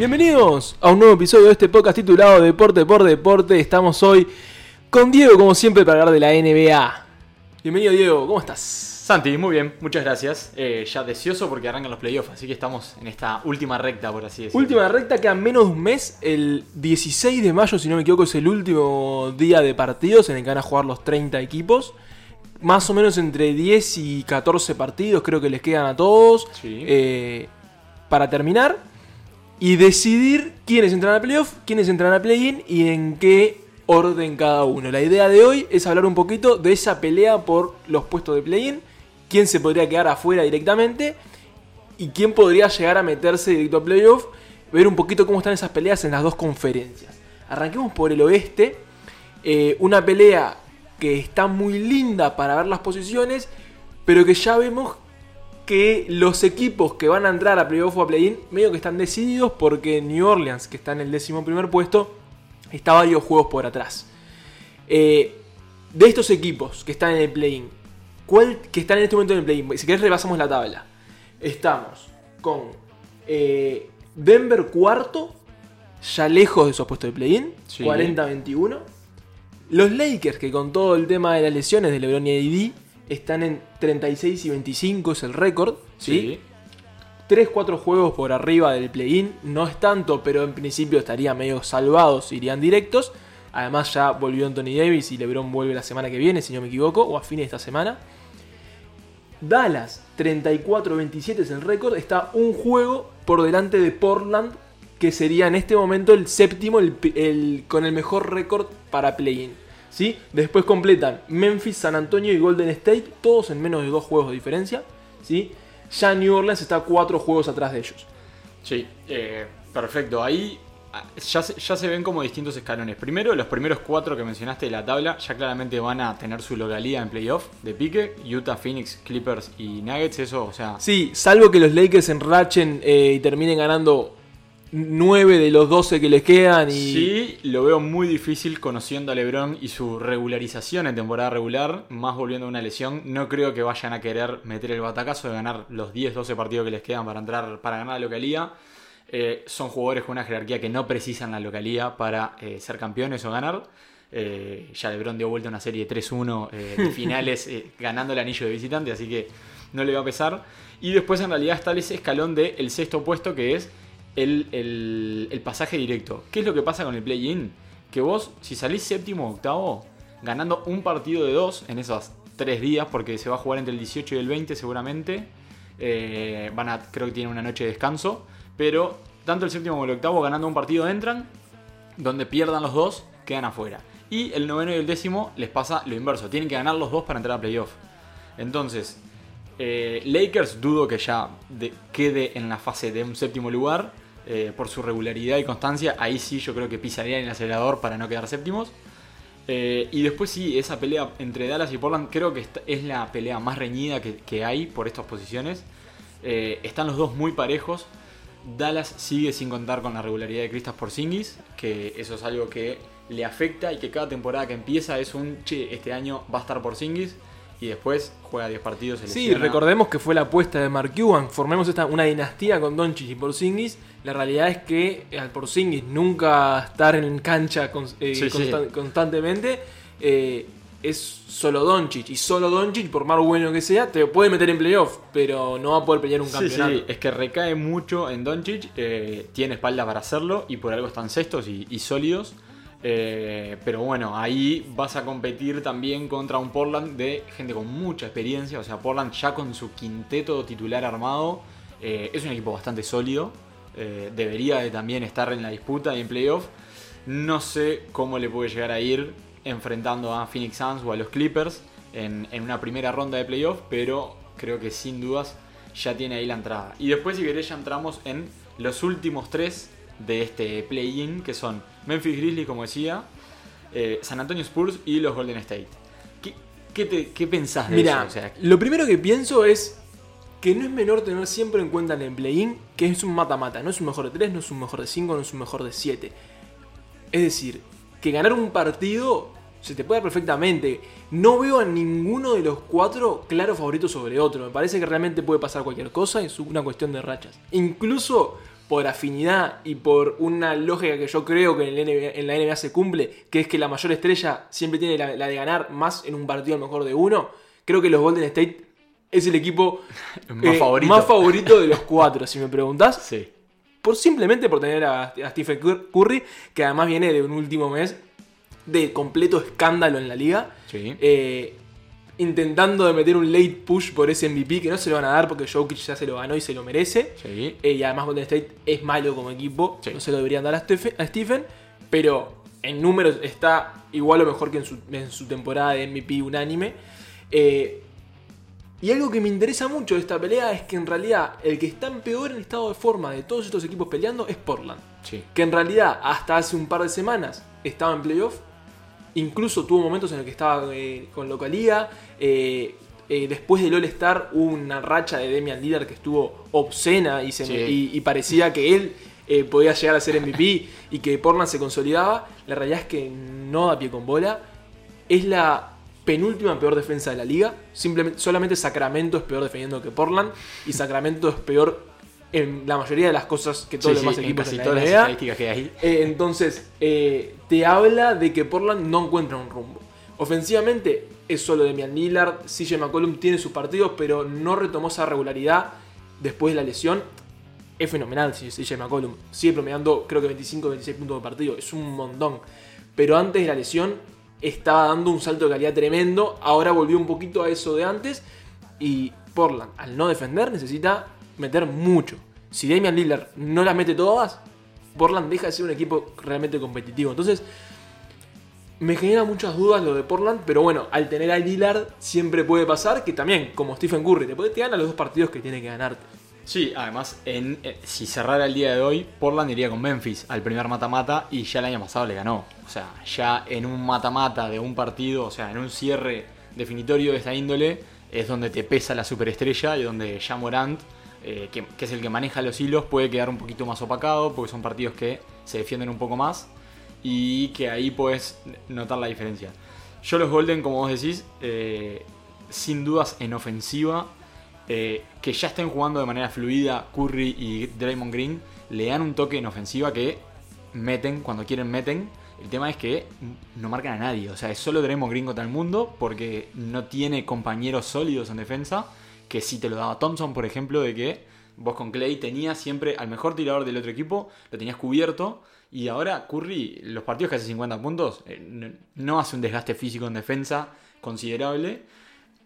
Bienvenidos a un nuevo episodio de este podcast titulado Deporte por Deporte. Estamos hoy con Diego, como siempre, para hablar de la NBA. Bienvenido, Diego, ¿cómo estás? Santi, muy bien, muchas gracias. Eh, ya deseoso porque arrancan los playoffs, así que estamos en esta última recta, por así decirlo. Última recta, queda menos de un mes. El 16 de mayo, si no me equivoco, es el último día de partidos en el que van a jugar los 30 equipos. Más o menos entre 10 y 14 partidos, creo que les quedan a todos. Sí. eh, para terminar y decidir quiénes entran a playoff, quiénes entran a play-in y en qué orden cada uno. La idea de hoy es hablar un poquito de esa pelea por los puestos de play-in, quién se podría quedar afuera directamente y quién podría llegar a meterse directo a playoff, ver un poquito cómo están esas peleas en las dos conferencias. Arranquemos por el oeste, eh, una pelea que está muy linda para ver las posiciones, pero que ya vemos que los equipos que van a entrar a playoff o a play-in medio que están decididos porque New Orleans, que está en el décimo primer puesto, está varios juegos por atrás. Eh, de estos equipos que están en el play-in, ¿cuál que están en este momento en el play-in? Si querés repasamos la tabla. Estamos con eh, Denver cuarto, ya lejos de esos puestos de play-in, Sí. 40-21. Los Lakers, que con todo el tema de las lesiones de LeBron y AD, están en 36 y 25, es el récord. ¿sí? 3-4 juegos por arriba del play-in, no es tanto, pero en principio estaría medio salvados, irían directos. Además ya volvió Anthony Davis y LeBron vuelve la semana que viene, si no me equivoco, o a fines de esta semana. Dallas 34-27 es el récord, está un juego por delante de Portland, que sería en este momento el séptimo el- el- con el mejor récord para play-in. ¿Sí? Después completan Memphis, San Antonio y Golden State, todos en menos de dos juegos de diferencia. ¿sí? Ya New Orleans está cuatro juegos atrás de ellos. Sí, eh, perfecto. Ahí ah, ya se, ya se ven como distintos escalones. Primero, los primeros cuatro que mencionaste de la tabla ya claramente van a tener su localidad en playoff de pique. Utah, Phoenix, Clippers y Nuggets. Eso, o sea, Sí, salvo que los Lakers enrachen eh, y terminen ganando 9 de los 12 que les quedan. Y... Sí, lo veo muy difícil conociendo a LeBron y su regularización en temporada regular, más volviendo a una lesión. No creo que vayan a querer meter el batacazo de ganar los 10-12 partidos que les quedan para entrar para ganar la localía. Eh, son jugadores con una jerarquía que no precisan la localía para eh, ser campeones o ganar. Eh, ya LeBron dio vuelta a una serie 3-1 eh, de finales ganando el anillo de visitante, así que no le va a pesar. Y después en realidad está ese escalón del el sexto puesto que es el, el- el pasaje directo. ¿Qué es lo que pasa con el play-in? Que vos, si salís séptimo o octavo, ganando un partido de dos en esos tres días, porque se va a jugar entre el 18 y el 20 seguramente, eh, van a, creo que tienen una noche de descanso, pero tanto el séptimo como el octavo ganando un partido entran, donde pierdan los dos, quedan afuera. Y el noveno y el décimo les pasa lo inverso, tienen que ganar los dos para entrar a playoff. Entonces, eh, Lakers dudo que ya de- quede en la fase de un séptimo lugar eh, por su regularidad y constancia. Ahí sí yo creo que pisaría en el acelerador para no quedar séptimos. Eh, y después sí, esa pelea entre Dallas y Portland creo que es la pelea más reñida que, hay por estas posiciones. Eh, están los dos muy parejos. Dallas sigue sin contar con la regularidad de Kristaps Porzingis, que eso es algo que le afecta y que cada temporada que empieza es un, che, este año va a estar Porzingis y después juega 10 partidos. Sí, recordemos que fue la apuesta de Mark Cuban. Formemos esta, una dinastía con Doncic y Porzingis. La realidad es que al Porzingis nunca estar en cancha con- eh, Sí, sí. constan- constantemente eh, es solo Doncic. Y solo Doncic, por más bueno que sea, te puede meter en playoff, pero no va a poder pelear un Sí, campeonato. sí, es que recae mucho en Doncic, eh, tiene espalda para hacerlo y por algo están cestos y, y sólidos. Eh, pero bueno, ahí vas a competir también contra un Portland de gente con mucha experiencia. O sea, Portland ya con su quinteto titular armado eh, es un equipo bastante sólido. Eh, debería de también estar en la disputa y en playoff. No sé cómo le puede llegar a ir enfrentando a Phoenix Suns o a los Clippers en, en una primera ronda de playoff, pero creo que sin dudas ya tiene ahí la entrada. Y después, si querés, ya entramos en los últimos tres de este play-in, que son Memphis Grizzlies, como decía, eh, San Antonio Spurs y los Golden State. ¿Qué, qué te- qué pensás de Mira, eso? O sea, lo primero que pienso es que no es menor tener siempre en cuenta en el play-in que es un mata-mata. No es un mejor de 3, no es un mejor de 5, no es un mejor de 7. Es decir, que ganar un partido se te puede dar perfectamente. No veo a ninguno de los cuatro claro favorito sobre otro. Me parece que realmente puede pasar cualquier cosa. Es una cuestión de rachas. Incluso por afinidad y por una lógica que yo creo que en, el NBA en la NBA se cumple, que es que la mayor estrella siempre tiene la, la de ganar más en un partido mejor de uno, creo que los Golden State es el equipo Más eh, favorito. más favorito de los cuatro, si me preguntás. Sí. Por simplemente por tener a, a Stephen Cur- Curry, que además viene de un último mes de completo escándalo en la liga. Sí. Eh, intentando de meter un late push por ese MVP que no se lo van a dar porque Jokic ya se lo ganó y se lo merece. Sí. Eh, y además Golden State es malo como equipo, Sí. no se lo deberían dar a Stephen, a Stephen, pero en números está igual o mejor que en su, en su temporada de MVP unánime. Eh, y algo que me interesa mucho de esta pelea es que en realidad el que está en peor en estado de forma de todos estos equipos peleando es Portland. Sí. Que en realidad hasta hace un par de semanas estaba en playoff. Incluso tuvo momentos en los que estaba eh, con localía. eh, eh, después del All-Star hubo una racha de Demian Lillard que estuvo obscena y, se Sí. y, y parecía que él podía llegar a ser MVP y que Portland se consolidaba. La realidad es que no da pie con bola. Es la penúltima peor defensa de la liga. Simplemente, solamente Sacramento es peor defendiendo que Portland. Y Sacramento es peor en la mayoría de las cosas que todos Sí, los demás en equipos casi en la todas las NBA. estadísticas que hay. Eh, entonces, eh, te habla de que Portland no encuentra un rumbo. Ofensivamente, es solo Demian Lillard. CJ McCollum tiene sus partidos, pero no retomó esa regularidad después de la lesión. Es fenomenal CJ McCollum. Sigue promediando, creo que 25 26 puntos por partido. Es un montón. Pero antes de la lesión, estaba dando un salto de calidad tremendo. Ahora volvió un poquito a eso de antes. Y Portland, al no defender, necesita meter mucho. Si Damian Lillard no las mete todas, Portland deja de ser un equipo realmente competitivo. Entonces, me genera muchas dudas lo de Portland, pero bueno, al tener a Lillard siempre puede pasar que también, como Stephen Curry, te, puede- te gana los dos partidos que tiene que ganarte. Sí, además, eh, si cerrara el día de hoy, Portland iría con Memphis al primer mata-mata y ya el año pasado le ganó. O sea, ya en un mata-mata de un partido, o sea, en un cierre definitorio de esta índole, es donde te pesa la superestrella y donde ya Morant, eh, que, es el que maneja los hilos, puede quedar un poquito más opacado porque son partidos que se defienden un poco más y que ahí puedes notar la diferencia. Yo los Golden, como vos decís, eh, sin dudas en ofensiva, eh, que ya estén jugando de manera fluida Curry y Draymond Green, le dan un toque en ofensiva que meten, cuando quieren meten. El tema es que no marcan a nadie, o sea, es solo Draymond Green contra el mundo porque no tiene compañeros sólidos en defensa, que sí te lo daba Thompson, por ejemplo, de que vos con Clay tenías siempre al mejor tirador del otro equipo, lo tenías cubierto, y ahora Curry, los partidos que hace 50 puntos, eh, no, hace un desgaste físico en defensa considerable.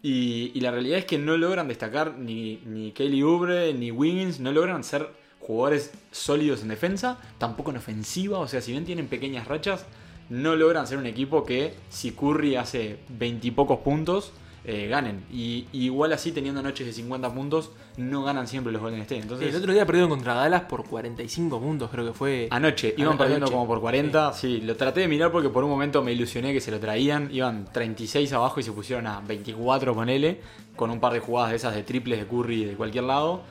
Y, y la realidad es que no logran destacar ni, ni Kelly Oubre ni Wiggins, no logran ser jugadores sólidos en defensa, tampoco en ofensiva. O sea, si bien tienen pequeñas rachas, no logran ser un equipo que si Curry hace veintipocos puntos, eh, ganen. Y, y igual así, teniendo noches de 50 puntos, no ganan siempre los Golden State. Entonces, el otro día perdieron contra Dallas por 45 puntos, creo que fue. Anoche, iban perdiendo como por 40. Sí. lo traté de mirar porque por un momento me ilusioné que se lo traían. Iban 36 abajo y se pusieron a 24 con L, con un par de jugadas de esas de triples de Curry de cualquier lado.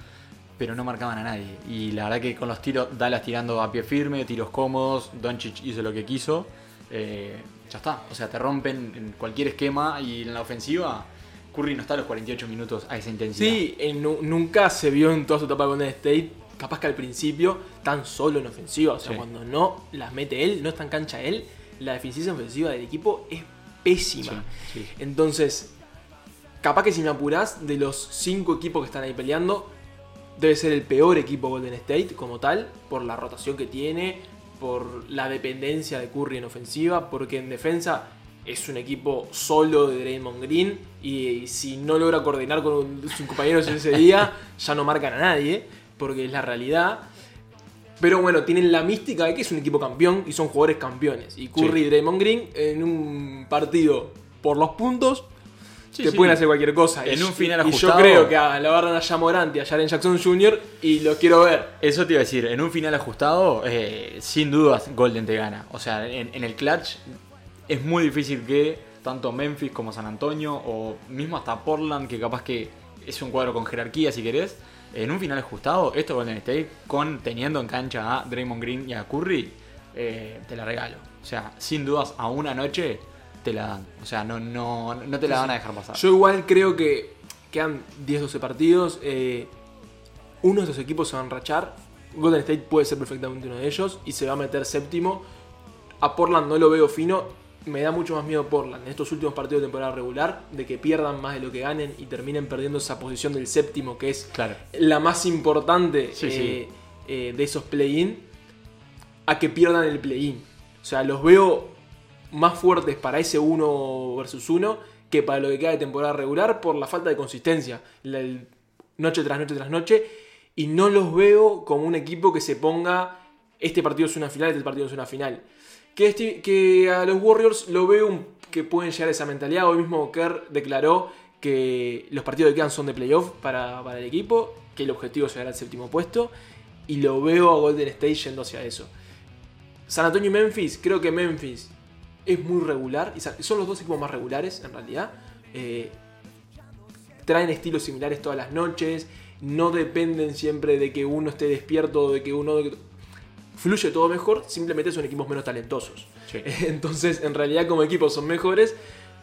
Pero no marcaban a nadie. Y la verdad que con los tiros, Dallas tirando a pie firme, tiros cómodos, Doncic hizo lo que quiso. eh, ya está. O sea, te rompen en cualquier esquema y en la ofensiva. Curry no está a los 48 minutos a esa intensidad. Sí, eh, nu- nunca se vio en toda su etapa con Golden State, capaz que al principio, tan solo en ofensiva. O sea, Sí. cuando no las mete él, no está en cancha él, la deficiencia ofensiva del equipo es pésima. Sí, sí. Entonces, capaz que si me apurás, de los cinco equipos que están ahí peleando, debe ser el peor equipo Golden State como tal, por la rotación que tiene, por la dependencia de Curry en ofensiva, porque en defensa es un equipo solo de Draymond Green y, si no logra coordinar con sus compañeros ese día, ya no marcan a nadie, porque es la realidad. Pero bueno, tienen la mística de que es un equipo campeón y son jugadores campeones. Y Curry Sí. y Draymond Green en un partido por los puntos Sí, te sí. pueden hacer cualquier cosa. En Y- un final y ajustado- yo creo que a- lo agarran a Jamorant y a Jaren Jackson Jr. y lo quiero ver. Eso te iba a decir, en un final ajustado, eh, sin dudas Golden te gana. O sea, en, en el clutch es muy difícil que tanto Memphis como San Antonio, o mismo hasta Portland, que capaz que es un cuadro con jerarquía si querés, en un final ajustado, esto Golden State, con teniendo en cancha a Draymond Green y a Curry, eh, te la regalo. O sea, sin dudas, a una noche te la dan. O sea, no, no, no te la van a dejar pasar. Yo igual creo que quedan 10-12 partidos. eh, uno de esos equipos se va a enrachar. Golden State puede ser perfectamente uno de ellos y se va a meter séptimo. A Portland no lo veo fino. Me da mucho más miedo Portland en estos últimos partidos de temporada regular de que pierdan más de lo que ganen y terminen perdiendo esa posición del séptimo que es Claro. la más importante Sí, eh, sí. eh, de esos play-in a que pierdan el play-in. O sea, los veo más fuertes para ese 1 versus 1 que para lo que queda de temporada regular por la falta de consistencia. El- noche tras noche tras noche. Y no los veo como un equipo que se ponga este partido es una final, este partido es una final. Que, este- que a los Warriors lo veo que pueden llegar a esa mentalidad. Hoy mismo Kerr declaró que los partidos que quedan son de playoff para, para el equipo, que el objetivo llegar al séptimo puesto. Y lo veo a Golden State yendo hacia eso. San Antonio y Memphis, creo que Memphis es muy regular. Y son los dos equipos más regulares en realidad. Eh, traen estilos similares todas las noches. No dependen siempre de que uno esté despierto o de que uno. Fluye todo mejor, simplemente son equipos menos talentosos. Sí. Entonces, en realidad, como equipos son mejores,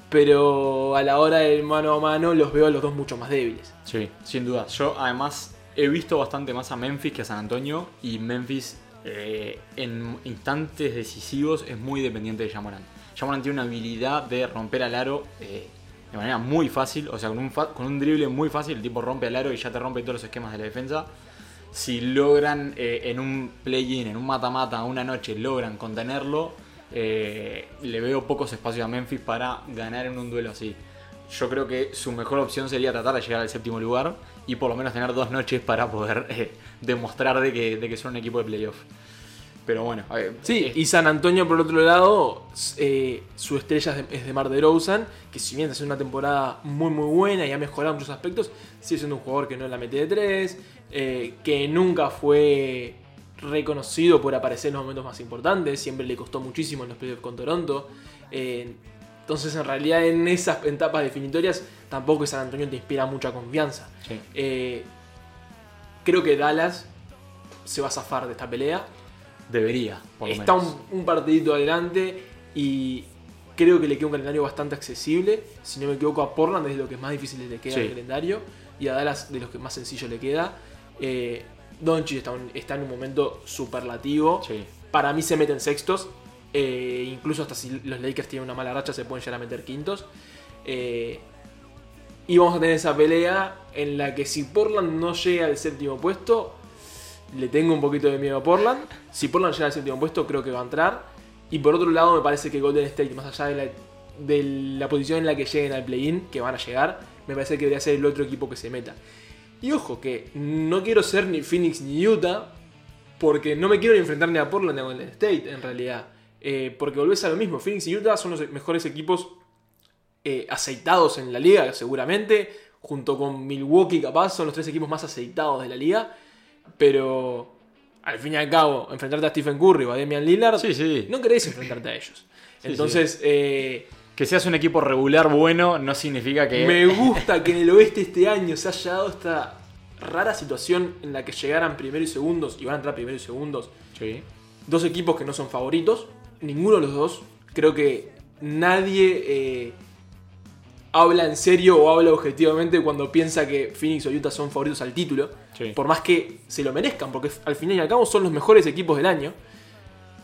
pero a la hora del mano a mano los veo a los dos mucho más débiles. Sí, sin duda. Yo además he visto bastante más a Memphis que a San Antonio y Memphis eh, en instantes decisivos es muy dependiente de Jamoran. Jamoran tiene una habilidad de romper al aro eh, de manera muy fácil, o sea, con un, con un drible muy fácil el tipo rompe al aro y ya te rompe todos los esquemas de la defensa. Si logran eh, en un play-in, en un mata-mata, una noche, logran contenerlo, eh, le veo pocos espacios a Memphis para ganar en un duelo así. Yo creo que su mejor opción sería tratar de llegar al séptimo lugar y por lo menos tener dos noches para poder eh, demostrar de que, de que son un equipo de playoff. Pero bueno, Sí, eh, y San Antonio, por otro lado, eh, su estrella es de, es de Mar de Rosen, que si bien hace una temporada muy muy buena y ha mejorado en muchos aspectos, sigue siendo un jugador que no la mete de tres, eh, que nunca fue reconocido por aparecer en los momentos más importantes, siempre le costó muchísimo en los playoffs con Toronto. entonces, en realidad, en esas etapas definitorias, tampoco San Antonio te inspira mucha confianza. sí. Eh, creo que Dallas se va a zafar de esta pelea. debería, por lo Está menos. un, un partidito adelante y creo que le queda un calendario bastante accesible. Si no me equivoco, a Portland es de lo que más difícil le queda Sí. el calendario y a Dallas de los que más sencillo le queda. Eh, Doncic está, en un momento superlativo. Sí. Para mí se meten sextos. eh, incluso hasta si los Lakers tienen una mala racha se pueden llegar a meter quintos. Eh, y vamos a tener esa pelea en la que si Portland no llega al séptimo puesto, le tengo un poquito de miedo a Portland. Si Portland llega al séptimo puesto, creo que va a entrar. Y por otro lado, me parece que Golden State, más allá de la, posición en la que lleguen al play-in, que van a llegar, me parece que debería ser el otro equipo que se meta. Y ojo, que no quiero ser ni Phoenix ni Utah, porque no me quiero ni enfrentar ni a Portland ni a Golden State, en realidad. Eh, porque volvés a lo mismo, Phoenix y Utah son los mejores equipos eh, aceitados en la liga, seguramente. Junto con Milwaukee, capaz, son los tres equipos más aceitados de la liga. Pero al fin y al cabo, enfrentarte a Stephen Curry o a Damian Lillard, Sí, sí. no querés enfrentarte a ellos. Sí, Entonces, eh, Que seas un equipo regular bueno no significa que. me gusta que en el oeste este año se haya dado esta rara situación en la que llegaran primero y segundos, y van a entrar primero y segundos, Sí. dos equipos que no son favoritos, ninguno de los dos. Creo que nadie eh, habla en serio o habla objetivamente cuando piensa que Phoenix o Utah son favoritos al título. Sí. Por más que se lo merezcan, porque al final y al cabo son los mejores equipos del año.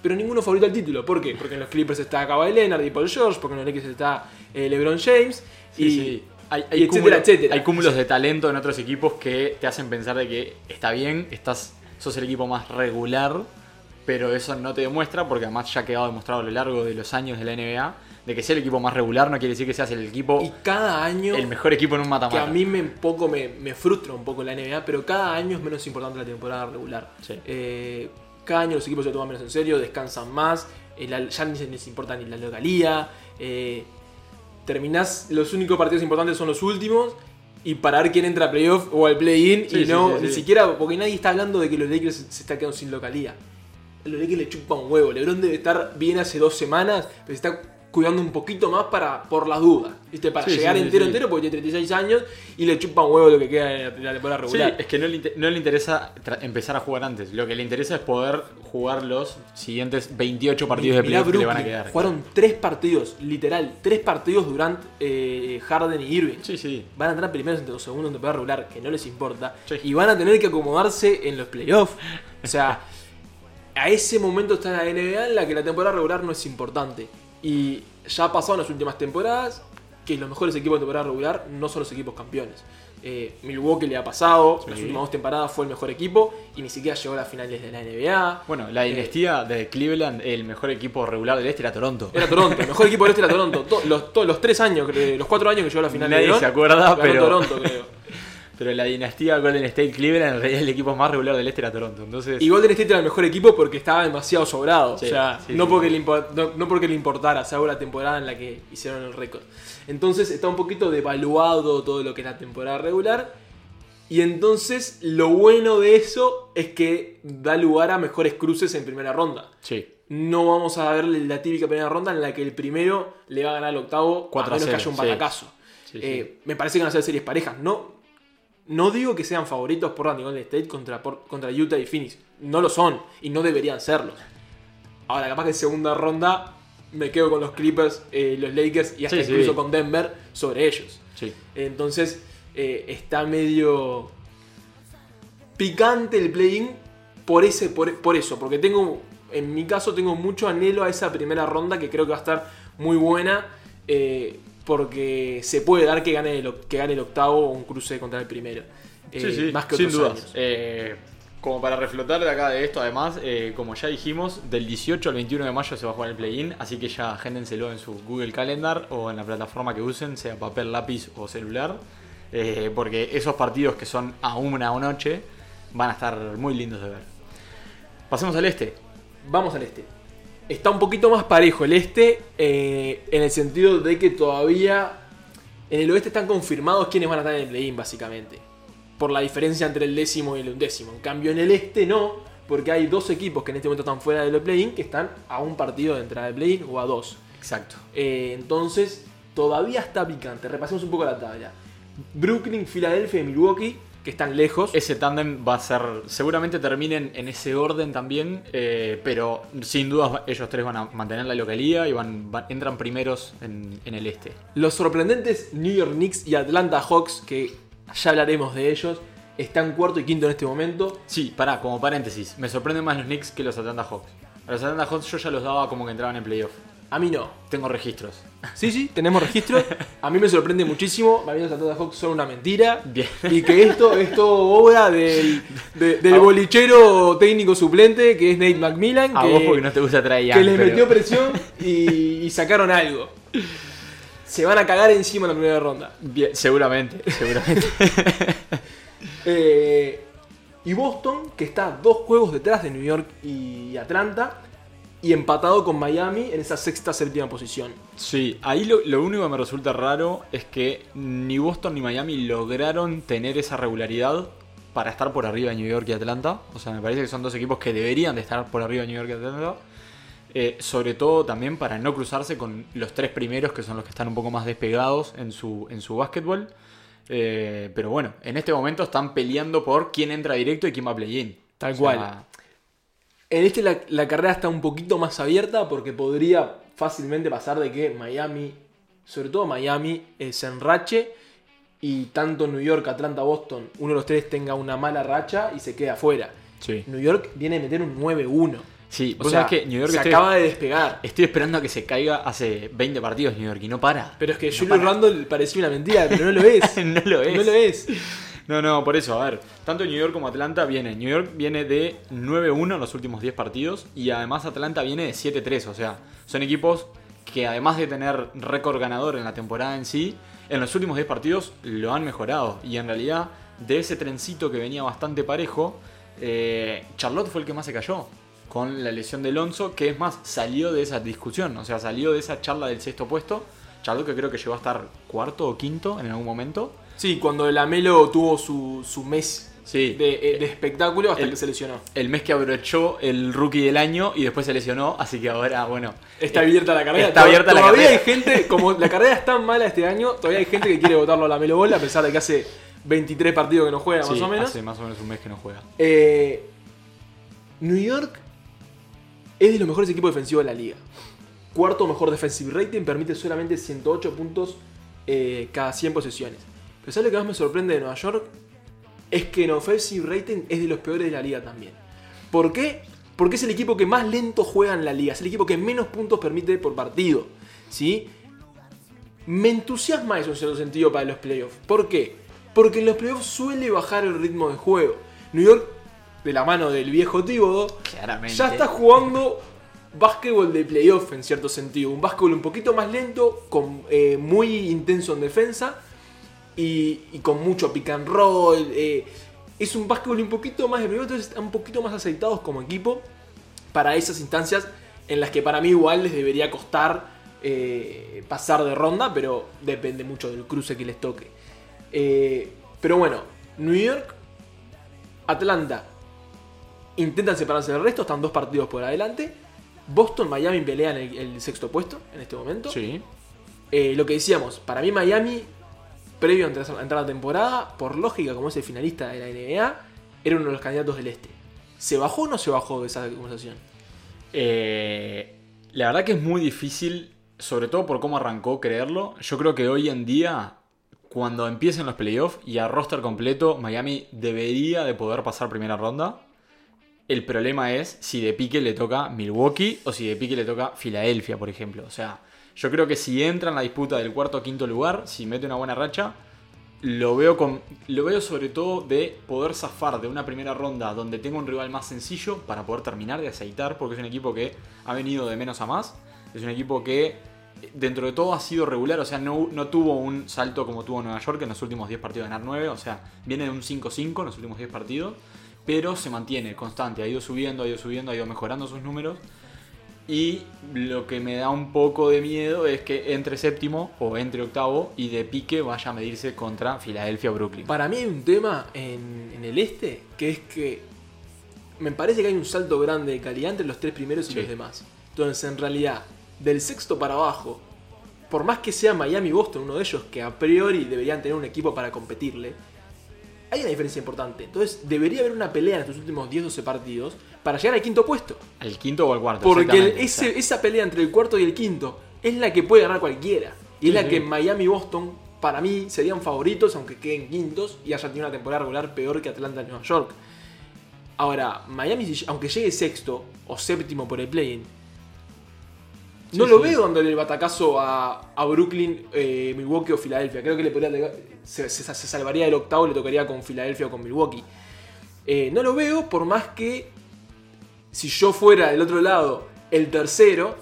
Pero ninguno favorito al título. ¿Por qué? Porque en los Clippers está Kawhi Leonard y Paul George, porque en los Lakers está eh, LeBron James. Sí, y, sí. Hay, y hay etcétera, cúmulo- etcétera. hay cúmulos de talento en otros equipos que te hacen pensar de que está bien, estás, sos el equipo más regular, pero eso no te demuestra, porque además ya ha quedado demostrado a lo largo de los años de la NBA, de que ser el equipo más regular no quiere decir que seas el equipo, y cada año... el mejor equipo en un que mata-mata. a mí me, un poco me, me frustra un poco la NBA, pero cada año es menos importante la temporada regular. Sí. Eh, cada año los equipos se lo toman menos en serio, descansan más, eh, la- ya ni se les importa ni la localía. eh, terminás, los únicos partidos importantes son los últimos. Y para ver quién entra a playoff o al play-in. Sí, y sí, no, ni siquiera, porque nadie está hablando de que los Lakers se, se está quedando sin localía. A los Lakers le chupa un huevo. LeBron debe estar bien hace dos semanas, pero se está cuidando un poquito más para por las dudas, ¿viste? Para Sí, llegar sí, sí, entero sí. entero porque tiene 36 años y le chupa un huevo lo que queda de la temporada Sí, regular. es que no le, no le interesa empezar a jugar antes. Lo que le interesa es poder jugar los siguientes 28 partidos de playoff que le van a quedar. Jugaron tres partidos, literal, tres partidos Durant, eh, Harden y Irving. Sí, sí. Van a entrar primeros o segundos en temporada regular, que no les importa. Sí. Y van a tener que acomodarse en los playoffs. O sea, a ese momento está la NBA en la que la temporada regular no es importante. Y ya ha pasado en las últimas temporadas que los mejores equipos de temporada regular no son los equipos campeones. Eh, Milwaukee le ha pasado, Sí. las últimas dos temporadas fue el mejor equipo y ni siquiera llegó a las finales de la NBA. Bueno, la dinastía de Cleveland, el mejor equipo regular del este era Toronto. Era Toronto, el mejor equipo del este era Toronto. Los, todos los tres años, creo, los cuatro años que llegó a la final de Nadie LeBron, se acuerda, pero- Toronto, creo. Pero la dinastía Golden State Cleveland, en realidad el equipo más regular del este era Toronto. Entonces, Y Golden State era el mejor equipo porque estaba demasiado sobrado. Sí, o sea, sí, no, sí. porque Le impor- no, no porque le importara, salvo la temporada en la que hicieron el récord. Entonces está un poquito devaluado todo lo que es la temporada regular. Y entonces lo bueno de eso es que da lugar a mejores cruces en primera ronda. sí. No vamos a ver la típica primera ronda en la que el primero le va a ganar al octavo Cuatro a a menos que haya un batacazo. Sí, sí. Eh, me parece que van a ser series parejas. No, no digo que sean favoritos por Randy Golden State contra, por- contra Utah y Phoenix. No lo son y no deberían serlos. Ahora, capaz que en segunda ronda me quedo con los Clippers, eh, los Lakers y hasta Sí, sí. incluso con Denver sobre ellos. Sí. Entonces eh, está medio picante el play-in por, ese, por, por eso, porque tengo, en mi caso tengo mucho anhelo a esa primera ronda que creo que va a estar muy buena, eh, porque se puede dar que gane el, que gane el octavo o un cruce contra el primero. Eh, Sí, sí, más que sin otros dudas. años. Eh, como para reflotar de acá de esto, además, eh, como ya dijimos, del 18 al 21 de mayo se va a jugar el play-in, así que ya agéndenselo en su Google Calendar o en la plataforma que usen, sea papel, lápiz o celular, eh, porque esos partidos que son a una o noche van a estar muy lindos de ver. Pasemos al este. Vamos al este. Está un poquito más parejo el este, eh, en el sentido de que todavía en el oeste están confirmados quiénes van a estar en el play-in, básicamente. Por la diferencia entre el décimo y el undécimo. En cambio, en el este no, porque hay dos equipos que en este momento están fuera del play-in que están a un partido de entrada del play-in o a dos. Exacto. Eh, entonces, todavía está picante. Repasemos un poco la tabla. Brooklyn, Filadelfia y Milwaukee, que están lejos. Ese tándem va a ser, seguramente terminen en ese orden también, eh, pero sin dudas ellos tres van a mantener la localía y van, van- entran primeros en, en el este. Los sorprendentes New York Knicks y Atlanta Hawks, que ya hablaremos de ellos, están cuarto y quinto en este momento. Sí, pará, como paréntesis, me sorprenden más los Knicks que los Atlanta Hawks. A los Atlanta Hawks yo ya los daba como que entraban en playoff. A mí no. Tengo registros. Sí, sí, tenemos registro. A mí me sorprende muchísimo. Los Atlanta Hawks son una mentira. Bien. Y que esto es todo obra del, de- del bolichero técnico suplente, que es Nate McMillan, A que, vos porque no te gusta traer que les metió presión y, y sacaron algo. Se van a cagar encima en la primera ronda. Bien, seguramente, seguramente. Eh, y Boston, que está dos juegos detrás de New York y Atlanta, y empatado con Miami en esa sexta, séptima posición. Sí, ahí lo, lo único que me resulta raro es que ni Boston ni Miami lograron tener esa regularidad para estar por arriba de New York y Atlanta. O sea, me parece que son dos equipos que deberían de estar por arriba de New York y Atlanta. Eh, sobre todo también para no cruzarse con los tres primeros, que son los que están un poco más despegados en su, en su básquetbol. Eh, pero bueno, en este momento están peleando por quién entra directo y quién va a play-in. Tal O sea, cual. En este la, la carrera está un poquito más abierta porque podría fácilmente pasar de que Miami, sobre todo Miami, eh, se enrache y tanto New York, Atlanta, Boston, uno de los tres tenga una mala racha y se quede afuera. Sí. New York viene a meter un 9-1. Sí, O sea, que New York se estoy- acaba de despegar. Estoy esperando a que se caiga hace 20 partidos New York y no para. Pero es que No Julius para. Randle parecía una mentira, pero no lo es. no lo es. No lo es. No, no, por eso, a ver. Tanto New York como Atlanta viene. New York viene de 9-1 en los últimos 10 partidos. Y además Atlanta viene de 7-3. O sea, son equipos que además de tener récord ganador en la temporada en sí, en los últimos 10 partidos lo han mejorado. Y en realidad, de ese trencito que venía bastante parejo, eh, Charlotte fue el que más se cayó. Con la lesión de Alonso, que es más, salió de esa discusión. O sea, salió de esa charla del sexto puesto. Charlotte que creo que llegó a estar cuarto o quinto en algún momento. Sí, cuando el Amelo tuvo su, su mes Sí. de, eh, de espectáculo hasta El- que se lesionó. El mes que abrochó el rookie del año y después se lesionó, así que ahora, bueno. Está eh, abierta la carrera. Está abierta la todavía carrera. hay gente, como la carrera es tan mala este año, todavía hay gente que quiere votarlo a la Melo Ball a pesar de que hace 23 partidos que no juega, Sí, más o menos. Hace más o menos un mes que no juega. Eh, New York es de los mejores equipos defensivos de la liga. Cuarto mejor defensive rating, permite solamente 108 puntos eh, cada 100 posesiones. Pero ¿sabes lo que más me sorprende de Nueva York? Es que en offensive rating es de los peores de la liga también. ¿Por qué? Porque es el equipo que más lento juega en la liga, es el equipo que menos puntos permite por partido. ¿Sí? Me entusiasma eso en cierto sentido para los playoffs. ¿Por qué? Porque en los playoffs suele bajar el ritmo de juego. New York, de la mano del viejo Tíbodo, Claramente. ya está jugando básquetbol de playoff en cierto sentido. Un básquetbol un poquito más lento, con, eh, muy intenso en defensa y, y con mucho pick and roll. eh, es un básquetbol un poquito más de entonces están un poquito más aceitados como equipo para esas instancias en las que para mí igual les debería costar eh, pasar de ronda, pero depende mucho del cruce que les toque. Eh, pero bueno, New York, Atlanta intentan separarse del resto, están dos partidos por adelante. Boston, Miami pelean el, el sexto puesto en este momento. Sí. Eh, lo que decíamos, para mí Miami, previo a entrar a la temporada, por lógica, como es el finalista de la NBA, era uno de los candidatos del este. ¿Se bajó o no se bajó de esa conversación? Eh, la verdad que es muy difícil, sobre todo por cómo arrancó, creerlo. Yo creo que hoy en día, cuando empiecen los playoffs y a roster completo, Miami debería de poder pasar primera ronda. El problema es si de pique le toca Milwaukee o si de pique le toca Filadelfia, por ejemplo. O sea, yo creo que si entra en la disputa del cuarto o quinto lugar, si mete una buena racha, lo veo, con, lo veo sobre todo de poder zafar de una primera ronda donde tenga un rival más sencillo para poder terminar de aceitar, porque es un equipo que ha venido de menos a más. Es un equipo que dentro de todo ha sido regular, o sea, no, no tuvo un salto como tuvo Nueva York en los últimos 10 partidos de ganar 9, o sea, viene de un 5-5 en los últimos 10 partidos, pero se mantiene constante, ha ido subiendo, ha ido subiendo, ha ido mejorando sus números. Y lo que me da un poco de miedo es que entre séptimo o entre octavo y de pique vaya a medirse contra Filadelfia o Brooklyn. Para mí hay un tema en, en el este que es que me parece que hay un salto grande de calidad entre los tres primeros y Sí. los demás. Entonces, en realidad, del sexto para abajo, por más que sea Miami y Boston uno de ellos que a priori deberían tener un equipo para competirle, hay una diferencia importante. Entonces, debería haber una pelea en estos últimos 10-12 partidos para llegar al quinto puesto. Al quinto o al cuarto. Porque ese- esa pelea entre el cuarto y el quinto es la que puede ganar cualquiera. Y Sí, es la sí. que Miami y Boston, para mí, serían favoritos, aunque queden quintos y hayan tenido una temporada regular peor que Atlanta y Nueva York. Ahora, Miami, aunque llegue sexto o séptimo por el play-in, no Sí, lo veo dándole el batacazo a, a Brooklyn, eh, Milwaukee o Filadelfia. Creo que le podría se, se- se salvaría del octavo y le tocaría con Filadelfia o con Milwaukee. Eh, no lo veo por más que si yo fuera del otro lado el tercero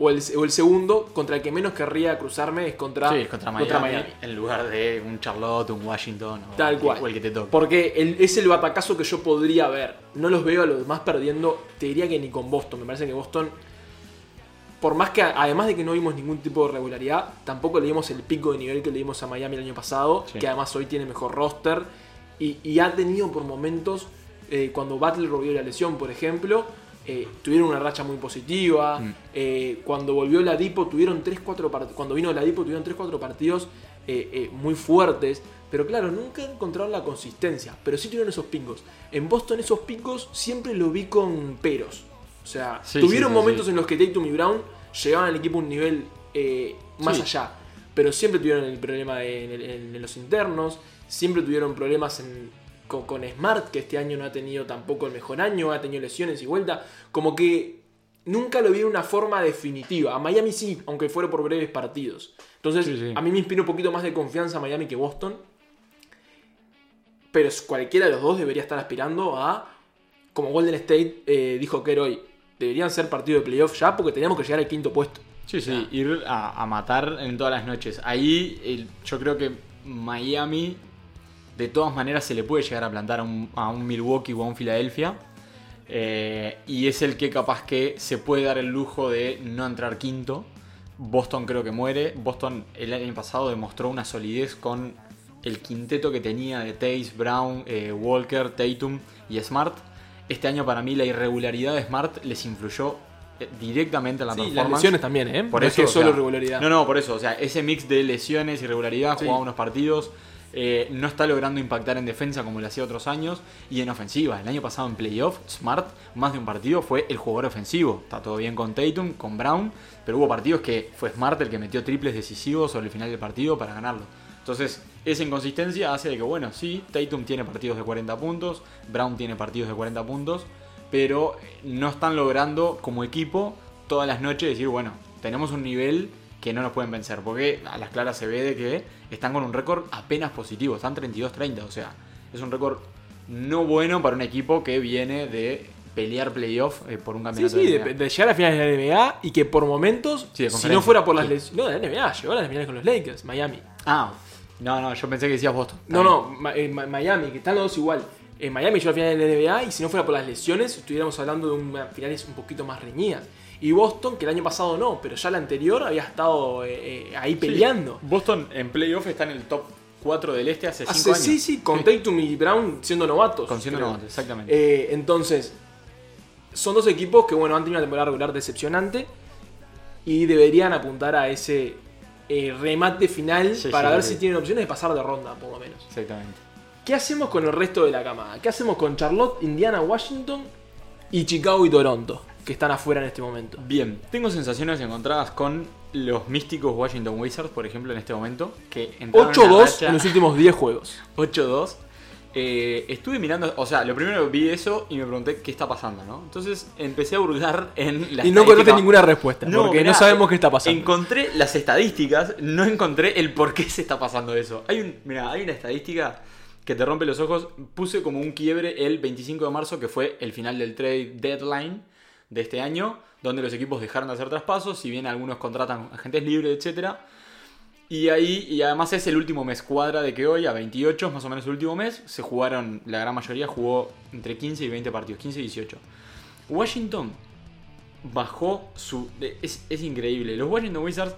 o el, o el segundo, contra el que menos querría cruzarme es contra, sí, contra Miami, En lugar de un Charlotte, un Washington o, Tal cual. el que te toque. Porque el- es el batacazo que yo podría ver. No los veo a los demás perdiendo. Te diría que ni con Boston. Me parece que Boston, por más que además de que no vimos ningún tipo de regularidad, tampoco le dimos el pico de nivel que le dimos a Miami el año pasado. Sí. Que además hoy tiene mejor roster. Y, y ha tenido por momentos, eh, cuando Butler volvió la lesión, por ejemplo, eh, tuvieron una racha muy positiva. Mm. Eh, cuando volvió la Dipo, tuvieron 3-4 partidos. Cuando vino la Dipo, tuvieron 3-4 partidos eh, eh, muy fuertes. Pero claro, nunca encontraron la consistencia. Pero sí tuvieron esos picos. En Boston, esos picos siempre lo vi con peros. O sea, Sí, tuvieron sí, sí, momentos en los que Tatum y Brown llegaban al equipo a un nivel eh, más allá. Pero siempre tuvieron el problema de- en, en- en los internos. Siempre tuvieron problemas en- con, con Smart, que este año no ha tenido tampoco el mejor año. Ha tenido lesiones y vuelta. Como que nunca lo vi de una forma definitiva. A Miami sí, aunque fuera por breves partidos. Entonces, a mí me inspira un poquito más de confianza Miami que Boston. Pero cualquiera de los dos debería estar aspirando a, como Golden State eh, dijo Kerr hoy, deberían ser partidos de playoff ya porque teníamos que llegar al quinto puesto. Sí, sí, O sea, ir a, a matar en todas las noches. Ahí el- yo creo que Miami de todas maneras se le puede llegar a plantar a un, a un Milwaukee o a un Filadelfia. Eh, y es el que capaz que se puede dar el lujo de no entrar quinto. Boston creo que muere. Boston el año pasado demostró una solidez con el quinteto que tenía de Tays, Brown, eh, Walker, Tatum y Smart. Este año para mí la irregularidad de Smart les influyó eh, directamente en la Sí, las performance. lesiones también, ¿eh? Por no eso, es que o sea, solo regularidad. No, no, por eso. O sea, ese mix de lesiones, irregularidad, Sí. jugaba unos partidos. eh, no está logrando impactar en defensa como lo hacía otros años. Y en ofensiva. El año pasado en playoff, Smart, más de un partido, fue el jugador ofensivo. Está todo bien con Tatum, con Brown. Pero hubo partidos que fue Smart el que metió triples decisivos sobre el final del partido para ganarlo. Entonces, esa inconsistencia hace de que, bueno, sí, Tatum tiene partidos de 40 puntos, Brown tiene partidos de 40 puntos, pero no están logrando como equipo todas las noches decir, bueno, tenemos un nivel que no nos pueden vencer, porque a las claras se ve de que están con un récord apenas positivo, están 32-30, o sea, es un récord no bueno para un equipo que viene de pelear playoff eh, por un Sí, campeonato sí, de de, NBA. de llegar a finales de la NBA y que por momentos, Sí, si no fuera por las Sí. lesiones. No, de la NBA, llegó a las finales con los Lakers, Miami. Ah, no, no, yo pensé que decías Boston. No, no, Ma- eh, Ma- Miami, que están los dos igual. En Miami llegó a finales de la NBA y si no fuera por las lesiones, estuviéramos hablando de una finales un poquito más reñidas. Y Boston, que el año pasado no, pero ya la anterior había estado eh, eh, ahí peleando. Boston en playoff está en el top 4 del este hace 5 Hace, años. sí, sí, con Tatum y Brown siendo novatos. Con siendo creo. novatos, exactamente. Eh, entonces, son dos equipos que, bueno, han tenido una temporada regular decepcionante y deberían apuntar a ese eh, remate final Sí, para sí, ver sí. si tienen opciones de pasar de ronda, por lo menos. Exactamente. ¿Qué hacemos con el resto de la camada? ¿Qué hacemos con Charlotte, Indiana, Washington y Chicago y Toronto, que están afuera en este momento? Bien, tengo sensaciones encontradas con los místicos Washington Wizards, por ejemplo, en este momento. Que entraron en una 8-2 racha- en los últimos 10 juegos. 8-2. Eh, estuve mirando, o sea, lo primero vi eso y me pregunté qué está pasando, ¿no? Entonces empecé a hurgar en la Y no encontraste ninguna respuesta, porque mirá, no sabemos qué está pasando. Encontré las estadísticas, no encontré el por qué se está pasando eso. Hay un, hay una estadística que te rompe los ojos. Puse como un quiebre el 25 de marzo, que fue el final del trade deadline de este año, donde los equipos dejaron de hacer traspasos, si bien algunos contratan agentes libres, etcétera. Y ahí, y además es el último mes cuadra de que hoy, a 28, es más o menos el último mes, se jugaron, la gran mayoría jugó entre 15 y 20 partidos, 15 y 18. Washington bajó su... Es, es increíble, los Washington Wizards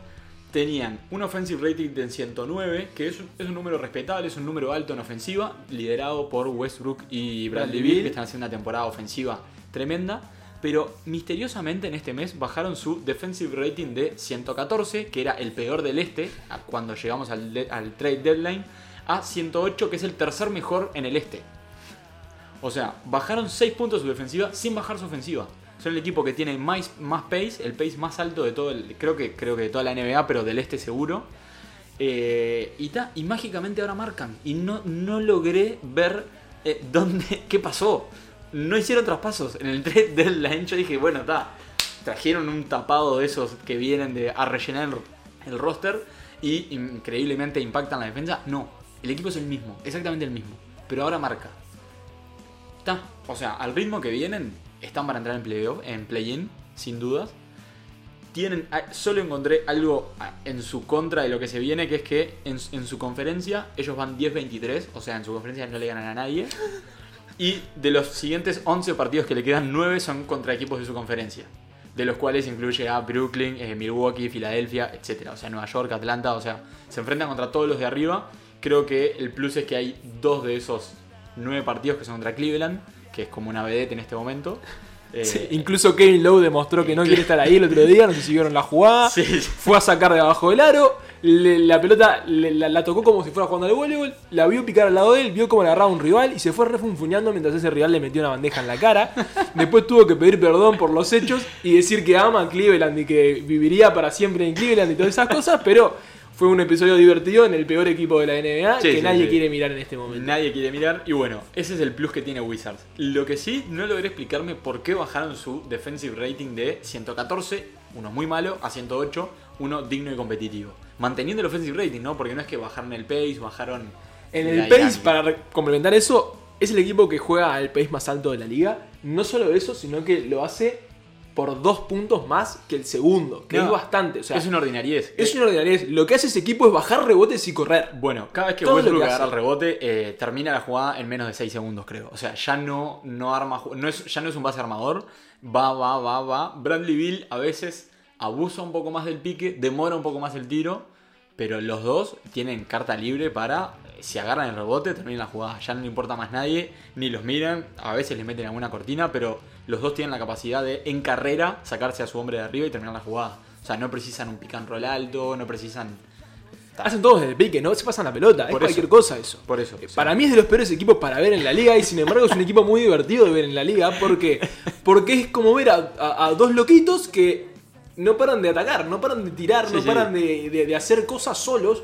tenían un offensive rating de 109, que es, un- es un número respetable, es un número alto en ofensiva, liderado por Westbrook y Bradley Beal. que están haciendo una temporada ofensiva tremenda. Pero misteriosamente en este mes bajaron su defensive rating de 114, que era el peor del este, cuando llegamos al trade deadline, a 108, que es el tercer mejor en el este. O sea, bajaron 6 puntos su defensiva sin bajar su ofensiva. Son el equipo que tiene más, más pace, el pace más alto de todo el. Creo que, creo que de toda la NBA, pero del este seguro. Eh, y, ta, y mágicamente ahora marcan. Y no, no logré ver eh, dónde. qué pasó. No hicieron traspasos. En el trade deadline yo dije, bueno, está. Trajeron un tapado de esos que vienen a rellenar el, el roster. Y increíblemente impactan la defensa. No. El equipo es el mismo. Exactamente el mismo. Pero ahora marca. Está. O sea, al ritmo que vienen, están para entrar en playoff, en play-in, sin dudas. Tienen, ah, solo encontré algo ah, en su contra de lo que se viene, que es que en, en su conferencia ellos van 10-23, o sea, en su conferencia no le ganan a nadie. Y de los siguientes 11 partidos que le quedan, 9 son contra equipos de su conferencia. De los cuales incluye a Brooklyn, eh, Milwaukee, Filadelfia, etc. O sea, Nueva York, Atlanta, o sea, se enfrentan contra todos los de arriba. Creo que el plus es que hay dos de esos 9 partidos que son contra Cleveland, que es como una vedette en este momento. Eh, Sí, incluso Kevin Lowe demostró que no quiere estar ahí el otro día, no sé si vieron la jugada. Sí. Fue a sacar de abajo del aro, le- la pelota le- la, la tocó como si fuera jugando al voleibol, la vio picar al lado de él, vio cómo le agarraba un rival y se fue refunfuñando mientras ese rival le metió una bandeja en la cara. Después tuvo que pedir perdón por los hechos y decir que ama a Cleveland y que viviría para siempre en Cleveland y todas esas cosas, pero fue un episodio divertido en el peor equipo de la NBA Sí, que sí, nadie sí. quiere mirar en este momento. Nadie quiere mirar. Y bueno, ese es el plus que tiene Wizards. Lo que sí, no logré explicarme por qué bajaron su defensive rating de 114, uno muy malo, a 108, uno digno y competitivo. Manteniendo el offensive rating, ¿no? Porque no es que bajaron el pace, bajaron. En el pace, dinámica. para complementar eso, es el equipo que juega al pace más alto de la liga. No solo eso, sino que lo hace por dos puntos más que el segundo, que No, es bastante. O sea, es una ordinariez. es una ordinariedad. Lo que hace ese equipo es bajar rebotes y correr. Bueno, cada vez que Todo Westbrook agarra el rebote, eh, termina la jugada en menos de 6 segundos, creo. O sea, ya no, no arma no es, ya no es un base armador. Va, va, va, va. Bradley Bill a veces abusa un poco más del pique, demora un poco más el tiro. Pero los dos tienen carta libre para si agarran el rebote, terminan la jugada. Ya no le importa más nadie, ni los miran. A veces les meten alguna cortina, pero los dos tienen la capacidad de, en carrera, sacarse a su hombre de arriba y terminar la jugada. O sea, no precisan un pick and roll alto, no precisan. Hacen todos desde el pique, no se pasan la pelota, es cualquier eso. cosa eso. Por eso. Eh, sí. Para mí es de los peores equipos para ver en la liga y sin embargo es un equipo muy divertido de ver en la liga porque, porque es como ver a, a- a dos loquitos que no paran de atacar, no paran de tirar, Sí, no sí. paran de, de- de hacer cosas solos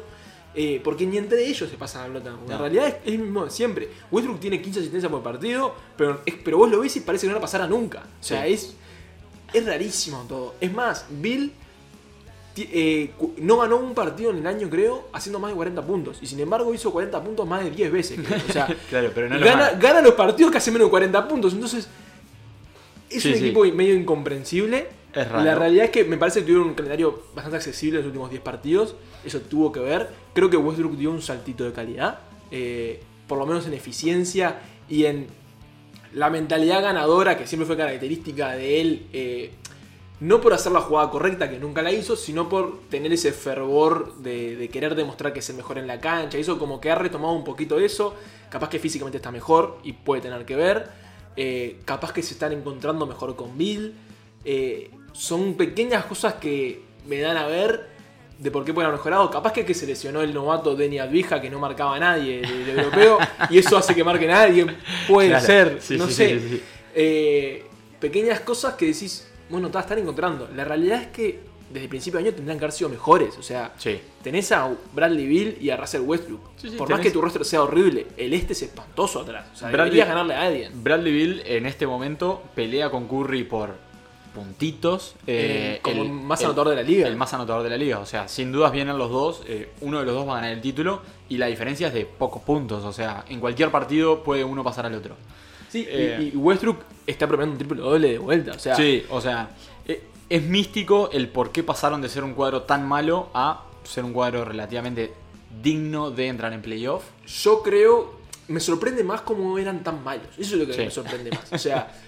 eh, porque ni entre ellos se pasan la pelota. No. realidad es, es el mismo de siempre. Westbrook tiene 15 asistencias por partido, pero, es- pero vos lo ves y parece que no va a pasar a nunca. O sea, Sí. es, es rarísimo todo. Es más, Bill eh, no ganó un partido en el año, creo, haciendo más de 40 puntos. Y sin embargo hizo 40 puntos más de 10 veces. creo. O sea, Claro, pero no lo gana, gana. gana los partidos que hace menos de 40 puntos. Entonces, es Sí, un sí. equipo medio incomprensible. Es raro. La realidad es que me parece que tuvieron un calendario bastante accesible en los últimos 10 partidos. Eso tuvo que ver. Creo que Westbrook dio un saltito de calidad. eh, por lo menos en eficiencia y en la mentalidad ganadora que siempre fue característica de él. eh, no por hacer la jugada correcta, que nunca la hizo, sino por tener ese fervor de, de querer demostrar que es el mejor en la cancha. Hizo como que ha retomado un poquito eso. Capaz que físicamente está mejor y puede tener que ver. Eh, capaz que se están encontrando mejor con Bill. Eh, son pequeñas cosas que me dan a ver de por qué pueden haber mejorado. Capaz que, que se lesionó el novato Denny Advija que no marcaba a nadie del del europeo y eso hace que marque a nadie. Puede Claro. ser, Sí, no sí, sé. sí. Eh, pequeñas cosas que decís, bueno, ta, están encontrando. La realidad es que desde el principio de año tendrán que haber sido mejores. O sea, tenés a Bradley Bill y a Russell Westbrook. Por más tenés- que tu roster sea horrible, el este es espantoso atrás. O sea, Bradley- deberías ganarle a alguien. Bradley Bill en este momento pelea con Curry por puntitos. eh, Eh, como el- más el- anotador de la liga. El más anotador de la liga. O sea, sin dudas vienen los dos. eh, uno de los dos va a ganar el título. Y la diferencia es de pocos puntos. O sea, en cualquier partido puede uno pasar al otro. Sí, y- Eh, y, Westbrook está promediando un triple doble de vuelta. O sea, Sí, o sea, es místico el por qué pasaron de ser un cuadro tan malo a ser un cuadro relativamente digno de entrar en playoff. yo creo. Me sorprende más cómo eran tan malos. Eso es lo que Sí. me sorprende más. O sea,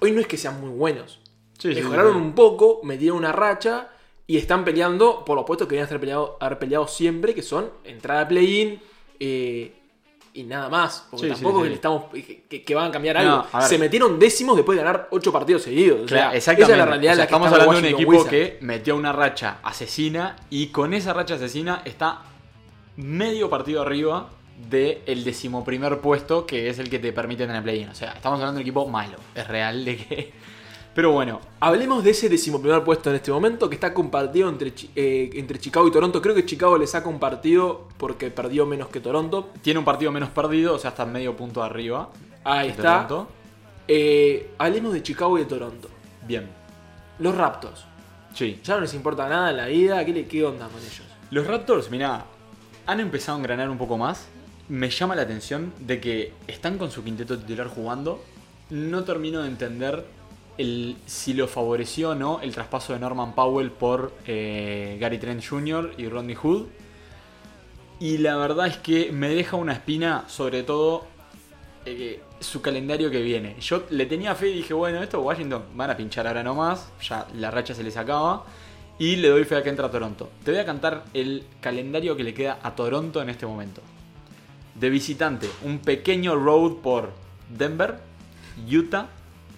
hoy no es que sean muy buenos. Sí, Mejoraron sí. un poco, metieron una racha y están peleando por los puestos que deberían peleado, haber peleado siempre, que son entrada a play-in eh, y nada más. Porque Sí, tampoco que le estamos que, que van a cambiar No, algo. a. Se metieron décimos después de ganar 8 partidos seguidos. O sea, Claro, esa es la realidad. O sea, la estamos hablando de un equipo que metió una racha asesina y con esa racha asesina está medio partido arriba del el decimoprimer puesto que es el que te permite tener play-in. O sea, estamos hablando de un equipo malo. Es real de que... Pero bueno, Hablemos de ese decimoprimer puesto en este momento que está compartido entre, eh, entre Chicago y Toronto. Creo que Chicago le saca un partido porque perdió menos que Toronto. tiene un partido menos perdido, o sea, está medio punto arriba. Ahí está. Eh, hablemos de Chicago y de Toronto. Bien. Los Raptors. Sí. Ya no les importa nada en la vida. ¿Qué, le- qué onda con ellos? Los Raptors, mira, han empezado a engranar un poco más. Me llama la atención de que están con su quinteto titular jugando. No termino de entender si lo favoreció o no el traspaso de Norman Powell por eh, Gary Trent Jr. y Rodney Hood. Y la verdad es que me deja una espina, sobre todo eh, su calendario que viene. Yo le tenía fe y dije, bueno, esto Washington van a pinchar ahora nomás, ya la racha se les acaba. Y le doy fe a que entra a Toronto. Te voy a cantar el calendario que le queda a Toronto en este momento. De visitante, un pequeño road por Denver, Utah,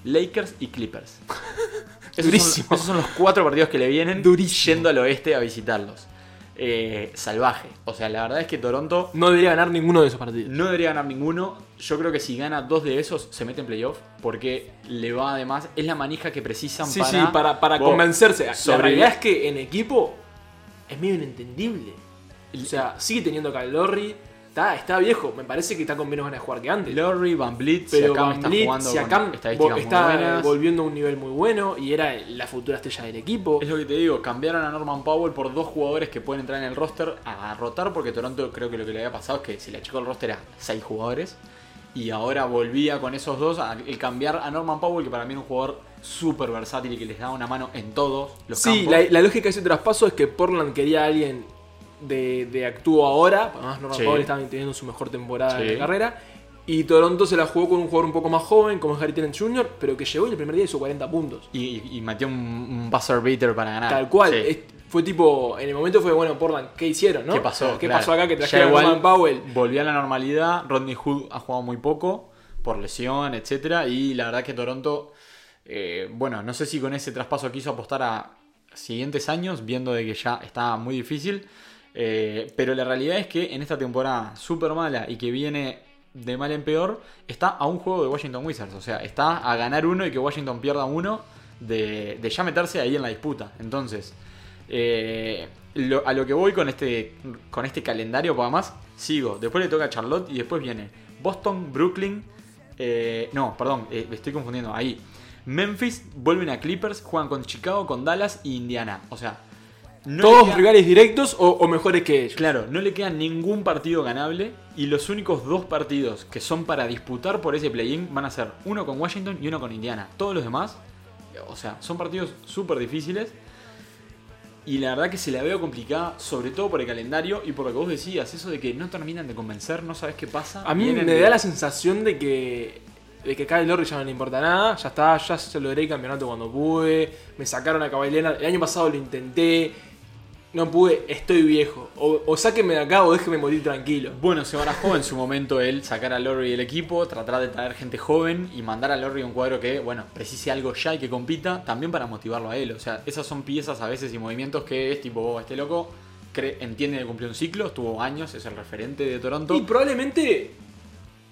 Lakers y Clippers. Esos Durísimo. Son, esos son los cuatro partidos que le vienen Durísimo. yendo al oeste a visitarlos. Eh, salvaje. O sea, la verdad es que Toronto No debería ganar ninguno de esos partidos. no debería ganar ninguno. Yo creo que si gana dos de esos, se mete en playoff. Porque le va además. Es la manija que precisan Sí, para. sí, para, para convencerse. La sobrevivir. realidad es que en equipo es medio inentendible. O sea, sigue teniendo Calorri. Está, está viejo. Me parece que está con menos ganas de jugar que antes. Lowry, Van Vliet, Pero Siakam Van está Vliet, jugando Siakam con estadísticas vo- muy está volviendo a un nivel muy bueno y era la futura estrella del equipo. Es lo que te digo, cambiaron a Norman Powell por dos jugadores que pueden entrar en el roster a rotar, porque Toronto creo que lo que le había pasado es que se le achicó el roster a seis jugadores. Y ahora volvía con esos dos, el cambiar a Norman Powell, que para mí era un jugador súper versátil y que les daba una mano en todos los Sí, campos. la, la lógica de ese traspaso es que Portland quería a alguien de, de actúo ahora. Además, Norman Sí. Powell estaba teniendo su mejor temporada Sí. de la carrera. Y Toronto se la jugó con un jugador un poco más joven, como es Harry Trent Jr., pero que llegó y el primer día hizo 40 puntos. Y, y metió un, un buzzer beater para ganar. Tal cual. Sí. Es- fue tipo, en el momento fue, bueno, Portland, ¿qué hicieron, no? ¿Qué pasó? ¿Qué Claro. pasó acá que trajeron a Norman Powell? Volvió a la normalidad. Rodney Hood ha jugado muy poco por lesión, etcétera. Y la verdad que Toronto, eh, bueno, no sé si con ese traspaso quiso apostar a siguientes años, viendo de que ya está muy difícil. Eh, pero la realidad es que en esta temporada súper mala y que viene de mal en peor, está a un juego de Washington Wizards. O sea, está a ganar uno y que Washington pierda uno de, ya meterse ahí en la disputa. Entonces, eh, a lo que voy con este, con este calendario, pues además, sigo. Después le toca a Charlotte y después viene Boston, Brooklyn. eh, no, perdón, me estoy confundiendo. Ahí. Memphis, vuelven a Clippers, juegan con Chicago, con Dallas y Indiana. O sea, no ¿Todos queda- rivales directos o, o mejores que ellos? Claro, no le queda ningún partido ganable y los únicos dos partidos que son para disputar por ese play-in van a ser uno con Washington y uno con Indiana. Todos los demás, o sea, son partidos súper difíciles y la verdad que se la veo complicada, sobre todo por el calendario y por lo que vos decías, eso de que no terminan de convencer, no sabes qué pasa. A mí vienen me de- da la sensación de que de que Kyle Lowry ya no le importa nada, ya está, ya se logré el campeonato cuando pude, me sacaron a Leonard, el año pasado lo intenté, no pude, estoy viejo, o, o sáquenme de acá o déjenme morir tranquilo. Bueno, se barajó en su momento él sacar a Lowry del equipo, tratar de traer gente joven y mandar a Lowry a un cuadro que, bueno, precise algo ya y que compita, también para motivarlo a él. O sea, esas son piezas a veces y movimientos que es tipo, oh, este loco cree- entiende que cumplió un ciclo, estuvo años, es el referente de Toronto. Y probablemente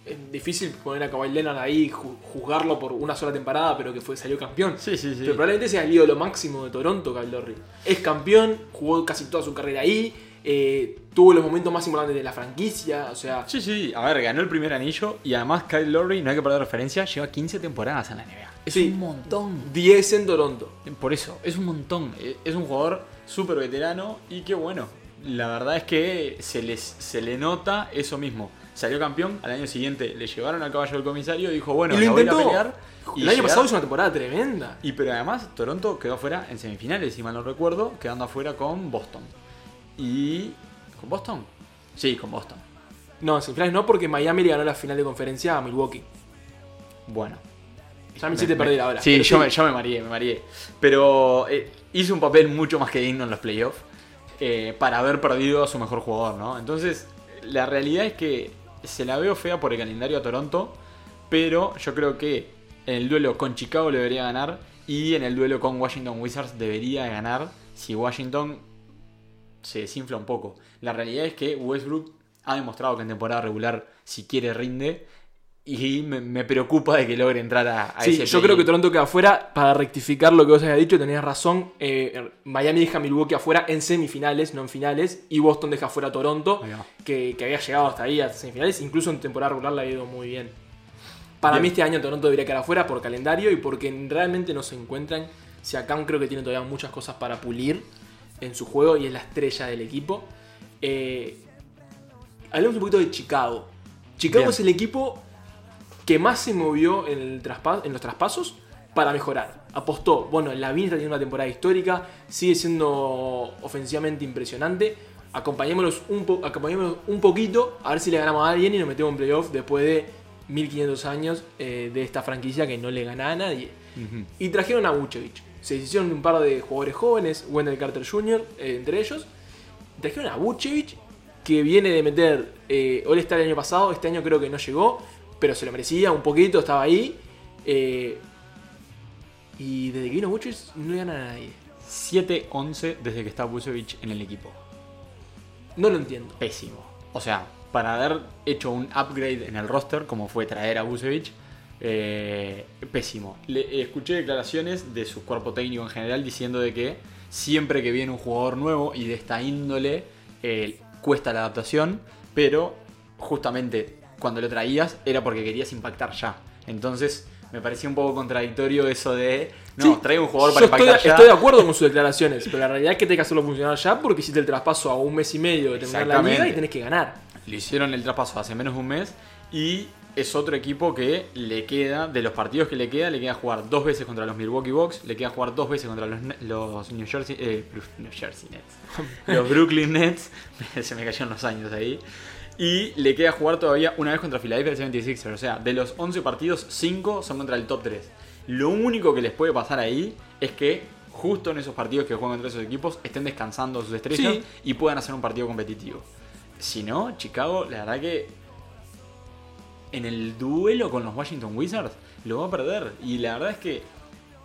es difícil poner a Kawhi Leonard ahí, ju- juzgarlo por una sola temporada, pero que fue, salió campeón. Sí, sí, sí. Pero probablemente sea el ídolo máximo de Toronto, Kyle Lowry. Es campeón, jugó casi toda su carrera ahí, eh, tuvo los momentos más importantes de la franquicia, o sea, Sí, sí, a ver, ganó el primer anillo y además Kyle Lowry, no hay que perder referencia, lleva 15 temporadas en la NBA. Es Sí. un montón. 10 en Toronto. Por eso, es un montón. Eh, Es un jugador súper veterano y que bueno, la verdad es que se, les, se le nota eso mismo. Salió campeón, al año siguiente le llevaron al caballo del comisario y dijo, bueno, y lo la voy a intentó. pelear. Y el año llegar- pasado hizo una temporada tremenda. Y pero además Toronto quedó afuera en semifinales, si mal no recuerdo, quedando afuera con Boston. Y... ¿Con Boston? Sí, con Boston. No, en semifinales no, porque Miami le ganó la final de conferencia a Milwaukee. Bueno, Ya me hiciste perder ahora. Sí, yo, Me, yo me mareé, me mareé. Pero eh, hizo un papel mucho más que digno en los playoffs eh, para haber perdido a su mejor jugador, ¿no? Entonces, la realidad es que se la veo fea por el calendario a Toronto, pero yo creo que en el duelo con Chicago le debería ganar y en el duelo con Washington Wizards debería ganar si Washington se desinfla un poco. La realidad es que Westbrook ha demostrado que en temporada regular, si quiere, rinde. Y me, me preocupa de que logre entrar a, a Sí, ese yo creo que Toronto queda afuera. Para rectificar lo que vos habías dicho, tenías razón. eh, Miami deja a Milwaukee afuera en semifinales, no en finales. Y Boston deja afuera a Toronto, que, que había llegado hasta ahí a semifinales. Incluso en temporada regular le ha ido muy bien. Para Bien. mí este año Toronto debería quedar afuera por calendario y porque realmente no se encuentran. Si acá creo que tiene todavía muchas cosas para pulir en su juego y es la estrella del equipo. Eh, hablemos un poquito de Chicago. Chicago Bien. es el equipo que más se movió en, el traspa- en los traspasos para mejorar. Apostó, bueno, Lavín está teniendo una temporada histórica, sigue siendo ofensivamente impresionante. Acompañémonos un, po- acompañémonos un poquito, a ver si le ganamos a alguien y nos metemos en playoff después de 1500 años eh, de esta franquicia que no le gana a nadie. Y trajeron a Vucevic. Se hicieron un par de jugadores jóvenes, Wendell Carter Jr., eh, entre ellos. Trajeron a Vucevic, que viene de meter eh, All-Star el año pasado. Este año creo que no llegó, pero se lo merecía un poquito, estaba ahí. Eh, y desde que vino Vucevic no le gana a nadie. 7-11 desde que está Vucevic en el equipo. No lo entiendo. Pésimo. O sea, para haber hecho un upgrade en el roster, como fue traer a Vucevic, eh, pésimo. Le, escuché declaraciones de su cuerpo técnico en general diciendo de que siempre que viene un jugador nuevo y de esta índole, eh, cuesta la adaptación, pero justamente cuando lo traías era porque querías impactar ya. Entonces me parecía un poco contradictorio eso de, no, Sí, trae un jugador para estoy, impactar ya. estoy de acuerdo con sus declaraciones, pero la realidad es que tenés que hacerlo funcionar ya porque hiciste el traspaso a un mes y medio de terminar la liga y tenés que ganar. Le hicieron el traspaso hace menos de un mes y es otro equipo que le queda, de los partidos que le queda, le queda jugar dos veces contra los Milwaukee Bucks, le queda jugar dos veces contra los New Jersey, eh, New Jersey Nets, los Brooklyn Nets, se me cayeron los años ahí, y le queda jugar todavía una vez contra Philadelphia 76ers, o sea, de los 11 partidos, 5 son contra el top 3. Lo único que les puede pasar ahí es que justo en esos partidos que juegan entre esos equipos estén descansando sus estrellas Sí. y puedan hacer un partido competitivo. Si no, Chicago, la verdad que en el duelo con los Washington Wizards lo va a perder. Y la verdad es que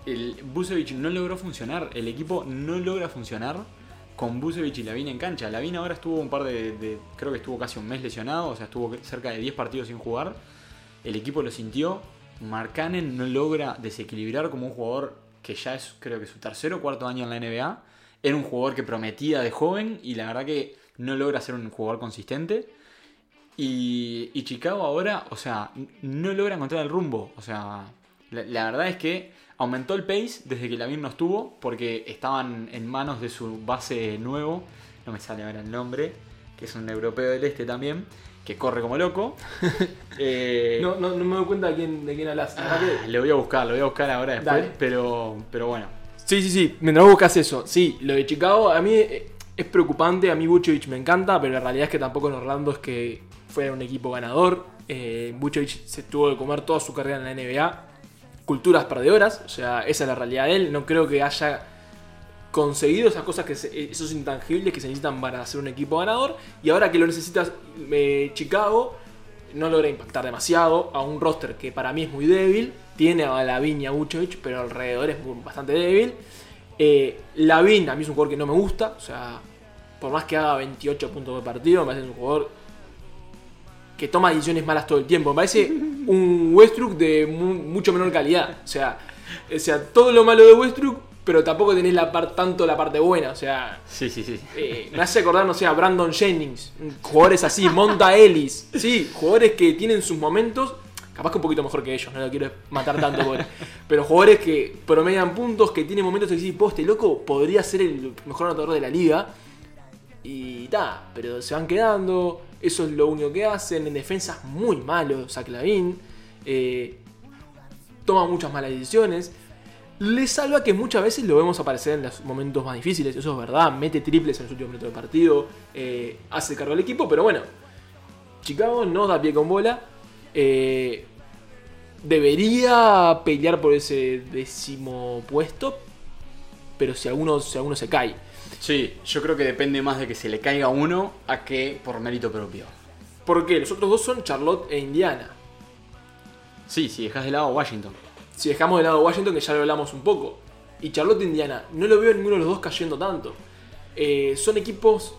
el Busevich no logró funcionar. El equipo no logra funcionar con Busevich y Lavin en cancha. Lavin ahora estuvo un par de, Creo que estuvo casi un mes lesionado. O sea, estuvo cerca de 10 partidos sin jugar. El equipo lo sintió. Markkanen no logra desequilibrar como un jugador que ya es, creo que su tercer o cuarto año en la NBA. Era un jugador que prometía de joven y la verdad que no logra ser un jugador consistente. Y, y Chicago ahora, o sea, no logra encontrar el rumbo. O sea, la verdad es que aumentó el pace desde que Lavin no estuvo, porque estaban en manos de su base nuevo, no me sale ahora el nombre, que es un europeo del este también, que corre como loco. Eh, No, no, no me doy cuenta de quién, de quién hablas. Ah, lo voy a buscar, lo voy a buscar ahora después, Dale. pero, pero bueno. Sí, sí, sí. Mientras buscas eso. Sí, lo de Chicago a mí eh, es preocupante. A mí Vucevic me encanta, pero la realidad es que tampoco en Orlando es que fuera un equipo ganador. Eh, se tuvo que comer toda su carrera en la NBA. Culturas perdedoras. O sea, esa es la realidad de él. No creo que haya conseguido esas cosas, que se- esos intangibles que se necesitan para ser un equipo ganador. Y ahora que lo necesitas eh, Chicago, no logra impactar demasiado a un roster que para mí es muy débil. Tiene a Lavin y a Vucevic, pero alrededor es bastante débil. Eh, Lavin a mí es un jugador que no me gusta. O sea, por más que haga 28 puntos de partido, me parece un jugador que toma decisiones malas todo el tiempo. Me parece un Westbrook de mu- mucho menor calidad. O sea, o sea, todo lo malo de Westbrook, pero tampoco tenés la par- tanto la parte buena. O sea, Sí, sí, sí. eh, me hace acordar, no sé, a Brandon Jennings, jugadores así, Monta Ellis, sí, jugadores que tienen sus momentos, capaz que un poquito mejor que ellos, no lo quiero matar tanto, por- pero jugadores que promedian puntos, que tienen momentos de decir, poste loco, podría ser el mejor anotador de la liga, y ta, pero se van quedando, eso es lo único que hacen, en defensas muy malos, Zach Lavin, eh, toma muchas malas decisiones. Le salva que muchas veces lo vemos aparecer en los momentos más difíciles, eso es verdad, mete triples en los últimos minutos del partido, eh, hace cargo al equipo, pero bueno, Chicago no da pie con bola, eh, debería pelear por ese décimo puesto, pero si si alguno se cae. Sí, yo creo que depende más de que se le caiga uno a que por mérito propio. Porque los otros dos son Charlotte e Indiana. Sí, si dejas de lado a Washington. Si dejamos de lado Washington, que ya lo hablamos un poco, y Charlotte e Indiana, no lo veo ninguno de los dos cayendo tanto. Eh, son equipos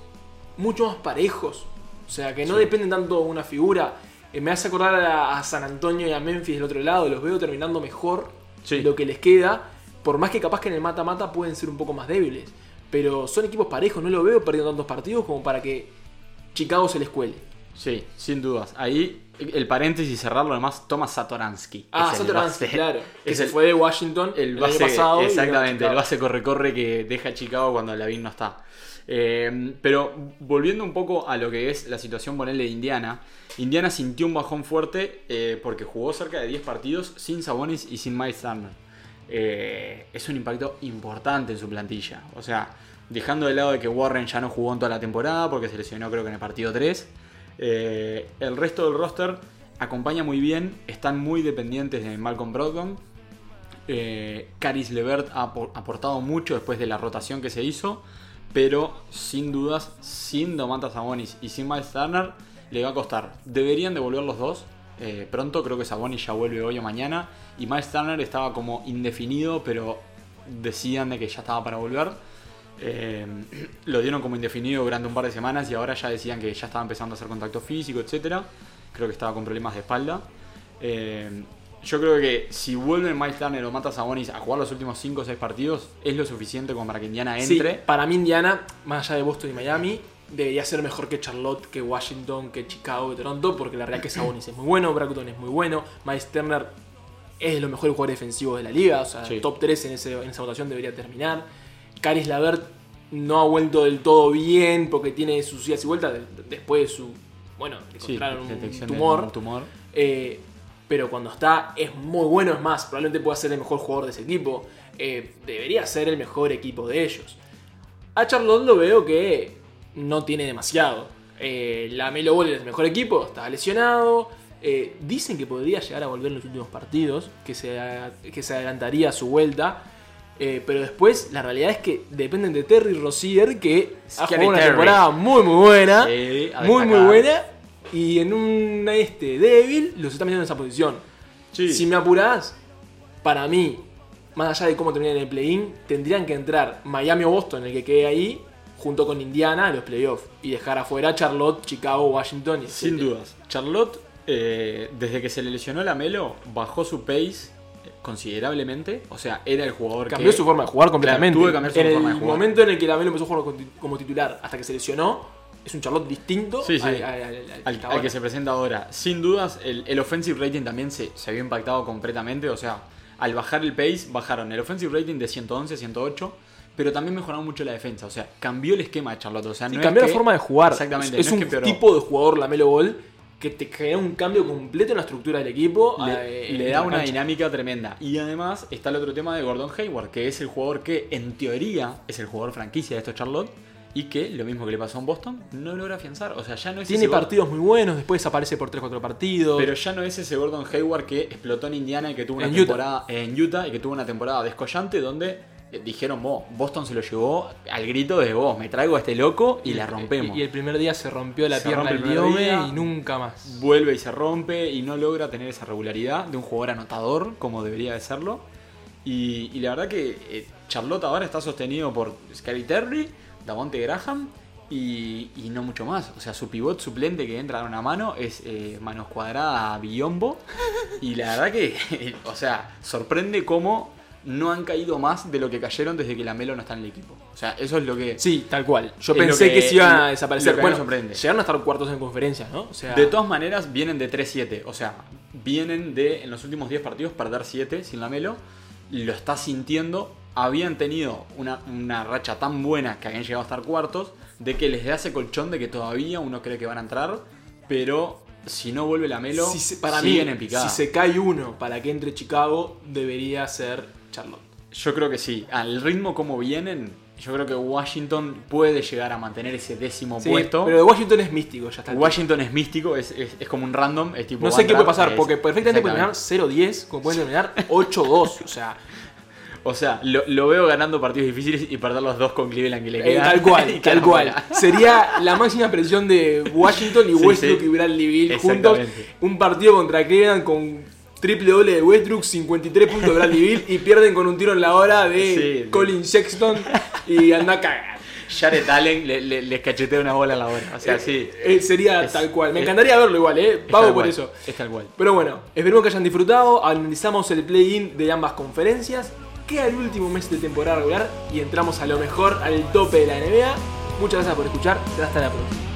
mucho más parejos. O sea, que no Sí. dependen tanto de una figura. Eh, me hace acordar a, a San Antonio y a Memphis del otro lado. Los veo terminando mejor Sí. lo que les queda. Por más que capaz que en el mata-mata pueden ser un poco más débiles. Pero son equipos parejos. No lo veo perdiendo tantos partidos como para que Chicago se les cuele. Sí, sin dudas. Ahí el paréntesis cerrarlo además Thomas Satoransky. Ah, Satoransky, base- claro. Que Es se el, fue de Washington el, el año base, pasado. exactamente, el base corre-corre que deja Chicago cuando Lavin no está. Eh, pero volviendo un poco a lo que es la situación ponele de Indiana, Indiana sintió un bajón fuerte eh, porque jugó cerca de 10 partidos sin Sabonis y sin Miles Turner. Eh, es un impacto importante en su plantilla. O sea, dejando de lado de que Warren ya no jugó en toda la temporada porque se lesionó creo que en el partido 3. eh, el resto del roster acompaña muy bien, están muy dependientes de Malcolm Brogdon. Eh, Caris Levert ha apor- aportado mucho después de la rotación que se hizo, pero sin dudas, sin Domantas Sabonis y sin Miles Turner, le va a costar. Deberían devolver los dos eh, pronto, creo que Sabonis ya vuelve hoy o mañana, y Miles Turner estaba como indefinido, pero decían de que ya estaba para volver. Eh, lo dieron como indefinido durante un par de semanas y ahora ya decían que ya estaba empezando a hacer contacto físico, etc. Creo que estaba con problemas de espalda. Eh, yo creo que si vuelven Miles Turner o Mata Sabonis a jugar los últimos 5 o 6 partidos, es lo suficiente como para que Indiana Sí, entre. para mí Indiana, más allá de Boston y Miami, debería ser mejor que Charlotte, que Washington, que Chicago, que Toronto, porque la realidad es que Sabonis es muy bueno, Bragdon es muy bueno, Miles Turner es de los mejores jugadores defensivos de la liga, o sea, Sí. top 3 en, ese- en esa votación debería terminar. Caris Lavert no ha vuelto del todo bien porque tiene sus idas y vueltas de- después de su, bueno, Sí, encontraron un tumor. un tumor. Eh, pero cuando está es muy bueno, es más, probablemente pueda ser el mejor jugador de ese equipo. Eh, debería ser el mejor equipo de ellos. A Charlotte lo veo que no tiene demasiado. Eh, la Melo Ball es el mejor equipo, está lesionado. Eh, dicen que podría llegar a volver en los últimos partidos, que se, que se adelantaría a su vuelta. Eh, pero después, la realidad es que dependen de Terry Rozier, que ha Scary jugado una Terry. temporada muy, muy buena. Sí, muy, muy buena. Y en un este débil, los está metiendo en esa posición. Sí. Si me apurás, para mí, más allá de cómo terminan en el play-in, tendrían que entrar Miami o Boston, el que quede ahí, junto con Indiana a los playoffs. Y dejar afuera Charlotte, Chicago, Washington y Sin etcétera. dudas. Charlotte, eh, desde que se le lesionó la Melo, bajó su pace eh, considerablemente. O sea, era el jugador Cambió que... su forma de jugar completamente. que cambiar su en forma de el jugar. momento en el que la Melo empezó a jugar como titular hasta que se lesionó, es un Charlotte distinto Sí, sí. al, al- que se presenta ahora. Sin dudas, el, el offensive rating también se, se vio impactado completamente. O sea, al bajar el pace, bajaron el offensive rating de 111 a 108. Pero también mejoraron mucho la defensa. O sea, cambió el esquema de Charlotte. O sea, Sí, no cambió es la que- forma de jugar. Exactamente. Es no un tipo de jugador, la Melo Ball, que te genera un cambio completo en la estructura del equipo. le, eh, le da una cancha. dinámica tremenda. Y además está el otro tema de Gordon Hayward, que es el jugador que en teoría es el jugador franquicia de estos Charlotte. Y que, lo mismo que le pasó en Boston, no logra afianzar. O sea, ya no es Tiene ese partidos muy buenos, después aparece por 3-4 partidos. Pero ya no es ese Gordon Hayward que explotó en Indiana y que tuvo una En temporada en Utah y que tuvo una temporada descollante donde dijeron, vos, Boston se lo llevó al grito de vos, me traigo a este loco y la rompemos. Y, y el primer día se rompió la Se pierna del diome y nunca más. Vuelve y se rompe y no logra tener esa regularidad de un jugador anotador como debería de serlo. Y, y la verdad que eh, Charlotte ahora está sostenido por Scary Terry, Davonte Graham y, y no mucho más. O sea, su pivot suplente que entra a una mano es eh, manos cuadrada Biombo. Y la verdad que, o sea, sorprende cómo no han caído más de lo que cayeron desde que la Melo no está en el equipo. O sea, eso es lo que... Sí, tal cual. Yo pensé que, que- se iban a desaparecer. que Bueno, sorprende. llegaron a estar cuartos en conferencia, ¿no? O sea, De todas maneras, vienen de 3-7. O sea, vienen de, en los últimos 10 partidos, perder 7 sin la Melo. Lo está sintiendo. Habían tenido una, una racha tan buena que habían llegado a estar cuartos, de que les da ese colchón de que todavía uno cree que van a entrar, pero si no vuelve la Melo, si se- para mí, en picada. si se cae uno para que entre Chicago, debería ser Charlotte. Yo creo que sí. Al ritmo como vienen, yo creo que Washington puede llegar a mantener ese décimo Sí, puesto. pero de Washington es místico, ya está. Washington es místico, es, es- es como un random, es tipo... No sé qué puede pasar, es- porque perfectamente puede terminar exactamente. 0-10, como pueden terminar 8-2. O sea, O sea, lo, lo veo ganando partidos difíciles y perder los dos con Cleveland que le eh, quedan. tal cual, tal cual. Sería la máxima presión de Washington y Sí, Westbrook sí. y Bradley Bill juntos. Un partido contra Cleveland con triple doble de Westbrook, 53 puntos de Bradley Bill y pierden con un tiro en la hora de Sí. Colin Sexton y anda a cagar. Jared Allen le- le- les cachetea una bola en la hora. O sea, sí. Eh, sería Es- tal cual. Me es- encantaría verlo igual, ¿eh? Pago por cual, eso. Es tal cual. Pero bueno, esperemos que hayan disfrutado. Analizamos el play-in de ambas conferencias. Queda el último mes de temporada regular y entramos a lo mejor, al tope de la NBA. Muchas gracias por escuchar. Hasta la próxima.